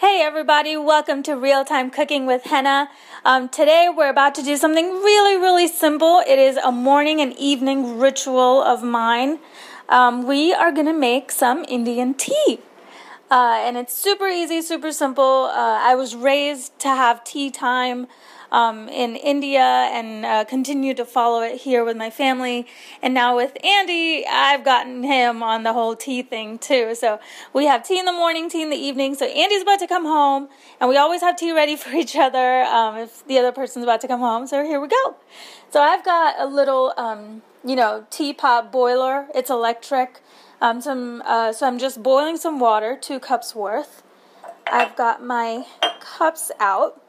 Hey everybody, welcome to Real Time Cooking with Henna. Um, today we're about to do something really, really simple. It is a morning and evening ritual of mine. Um, we are going to make some Indian tea. Uh, and it's super easy, super simple. Uh, I was raised to have tea time um, in India and uh, continue to follow it here with my family. And now with Andy, I've gotten him on the whole tea thing too. So we have tea in the morning, tea in the evening. So Andy's about to come home, and we always have tea ready for each other um, if the other person's about to come home. So here we go. So I've got a little, um, you know, teapot boiler. It's electric. Um, some, uh, so I'm just boiling some water, two cups worth. I've got my cups out.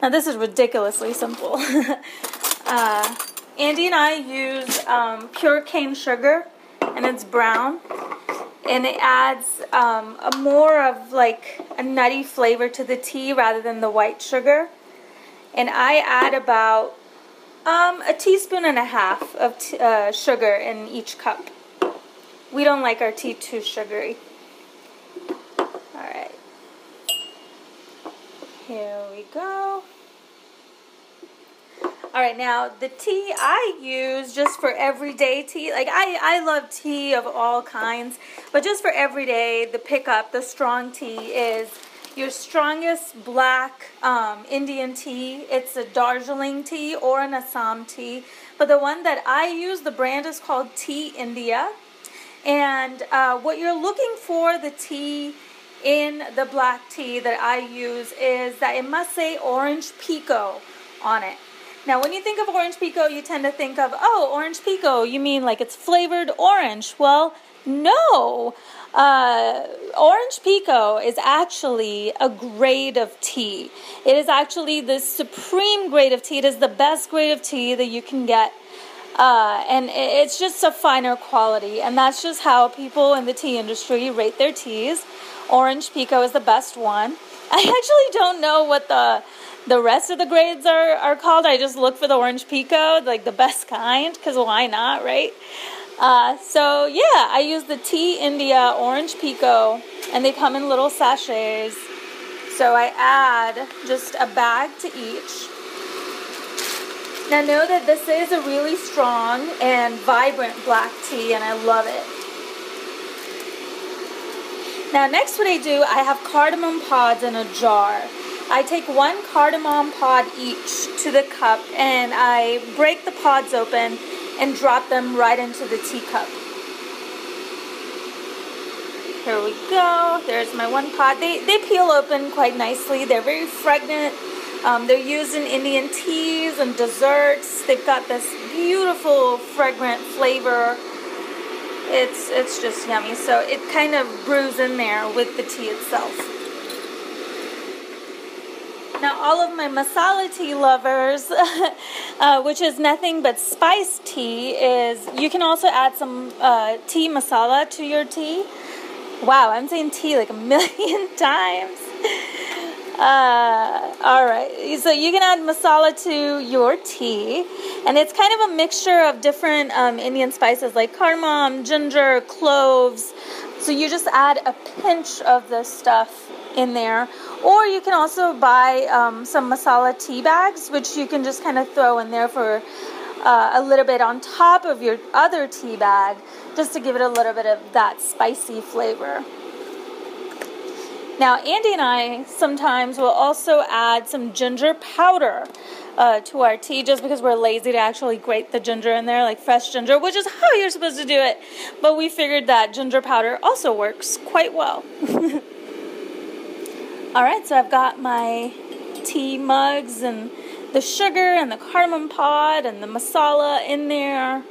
Now, this is ridiculously simple. uh, Andy and I use um, pure cane sugar, and it's brown, and it adds um, a more of like a nutty flavor to the tea rather than the white sugar. And I add about um, a teaspoon and a half of uh, sugar in each cup. We don't like our tea too sugary. Alright. Here we go. All right, now the tea I use just for everyday tea, like I, I love tea of all kinds, but just for everyday, the pickup, the strong tea is your strongest black um, Indian tea. It's a Darjeeling tea or an Assam tea, but the one that I use, the brand is called Tea India. And uh, what you're looking for, the tea in the black tea that I use, is that it must say orange pekoe on it. Now, when you think of orange pekoe, you tend to think of, oh, orange pekoe, you mean like it's flavored orange. Well, no. Uh, orange pekoe is actually a grade of tea. It is actually the supreme grade of tea. It is the best grade of tea that you can get. Uh, and it's just a finer quality. And that's just how people in the tea industry rate their teas. Orange pekoe is the best one. I actually don't know what the the rest of the grades are, are called. I just look for the orange pekoe, like the best kind, because why not, right? Uh, so yeah, I use the Tea India orange pekoe, and they come in little sachets. So I add just a bag to each. Now know that this is a really strong and vibrant black tea, and I love it. Now next, what I do, I have cardamom pods in a jar. I take one cardamom pod each to the cup and I break the pods open and drop them right into the teacup. Here we go. There's my one pod. They, they peel open quite nicely. They're very fragrant. Um, they're used in Indian teas and desserts. They've got this beautiful fragrant flavor. It's it's just yummy. So it kind of brews in there with the tea itself. Now, all of my masala tea lovers, uh, which is nothing but spice tea, is you can also add some uh, tea masala to your tea. Wow, I'm saying tea like a million times. Uh, all right, so you can add masala to your tea, and it's kind of a mixture of different um, Indian spices like cardamom, ginger, cloves. So you just add a pinch of this stuff in there or you can also buy um, some masala tea bags, which you can just kind of throw in there for uh, a little bit on top of your other tea bag, just to give it a little bit of that spicy flavor. Now, Andy and I sometimes will also add some ginger powder uh, to our tea just because we're lazy to actually grate the ginger in there, like fresh ginger, which is how you're supposed to do it. But we figured that ginger powder also works quite well. All right, so I've got my tea mugs and the sugar and the cardamom pod and the masala in there.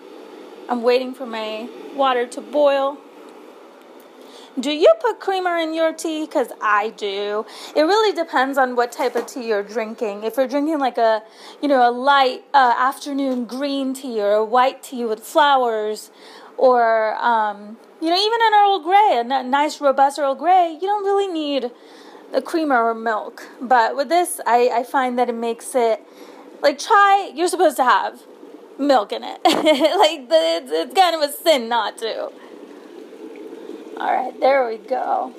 I'm waiting for my water to boil. Do you put creamer in your tea? Because I do. It really depends on what type of tea you're drinking. If you're drinking like a, you know, a light uh, afternoon green tea or a white tea with flowers, or um, you know, even an Earl Grey, a nice robust Earl Grey, you don't really need a creamer or milk. But with this, I, I find that it makes it like chai. You're supposed to have milk in it. like the, it's, it's kind of a sin not to. All right, there we go.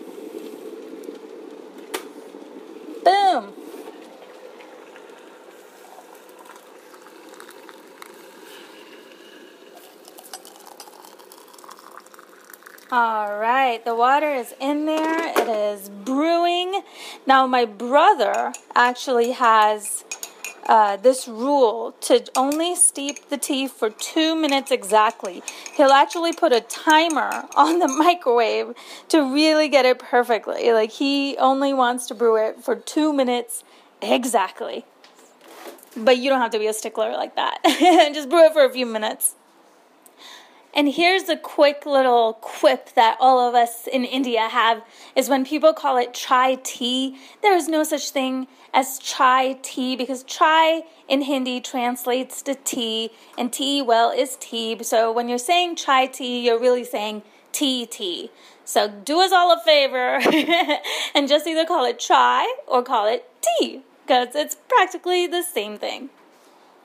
Boom. All right, the water is in there. It is brewing. Now, my brother actually has uh, this rule to only steep the tea for two minutes exactly. He'll actually put a timer on the microwave to really get it perfectly. Like, he only wants to brew it for two minutes exactly. But you don't have to be a stickler like that. Just brew it for a few minutes. And here's a quick little quip that all of us in India have is when people call it chai tea, there is no such thing as chai tea because chai in Hindi translates to tea and tea well is tea. So when you're saying chai tea, you're really saying tea tea. So do us all a favor and just either call it chai or call it tea because it's practically the same thing.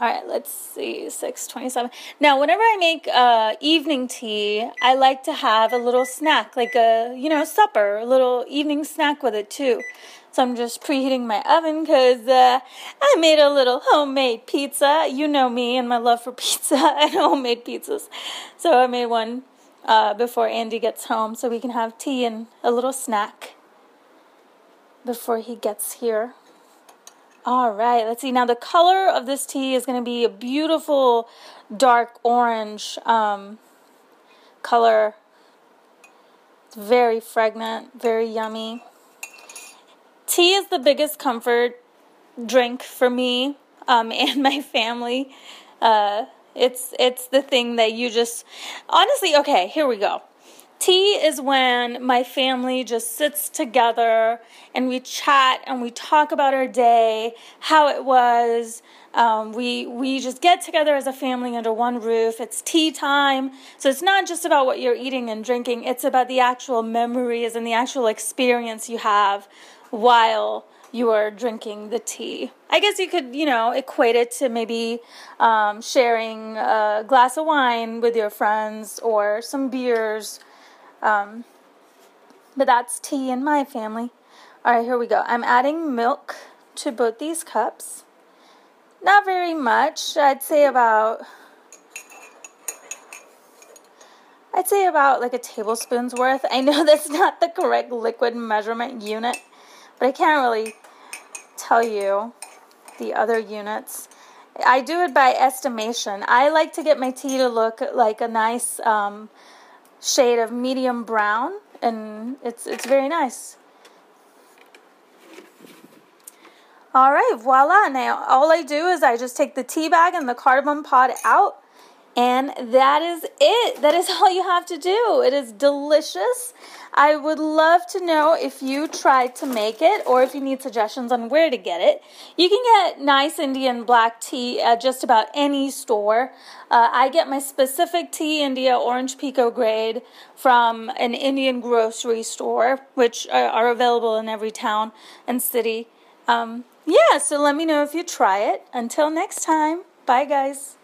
All right, let's see, 627. Now, whenever I make uh, evening tea, I like to have a little snack, like a, you know, supper, a little evening snack with it too. So I'm just preheating my oven because uh, I made a little homemade pizza. You know me and my love for pizza and homemade pizzas. So I made one uh, before Andy gets home so we can have tea and a little snack before he gets here. All right, let's see. Now, the color of this tea is going to be a beautiful dark orange um, color. It's very fragrant, very yummy. Tea is the biggest comfort drink for me um, and my family. Uh, it's it's the thing that you just honestly. Okay, here we go. Tea is when my family just sits together and we chat and we talk about our day, how it was. Um, we we just get together as a family under one roof. It's tea time, so it's not just about what you're eating and drinking. It's about the actual memories and the actual experience you have while you are drinking the tea. I guess you could, you know, equate it to maybe um, sharing a glass of wine with your friends or some beers um, but that's tea in my family. All right, here we go. I'm adding milk to both these cups. Not very much. I'd say about I'd say about like a tablespoon's worth. I know that's not the correct liquid measurement unit, but I can't really tell you the other units. I do it by estimation. I like to get my tea to look like a nice um, shade of medium brown and it's it's very nice. All right, voila. Now all I do is I just take the tea bag and the cardamom pod out and that is it. That is all you have to do. It is delicious. I would love to know if you tried to make it or if you need suggestions on where to get it. You can get nice Indian black tea at just about any store. Uh, I get my specific tea India orange pekoe grade from an Indian grocery store, which are, available in every town and city. Um, yeah, so let me know if you try it. Until next time, bye guys.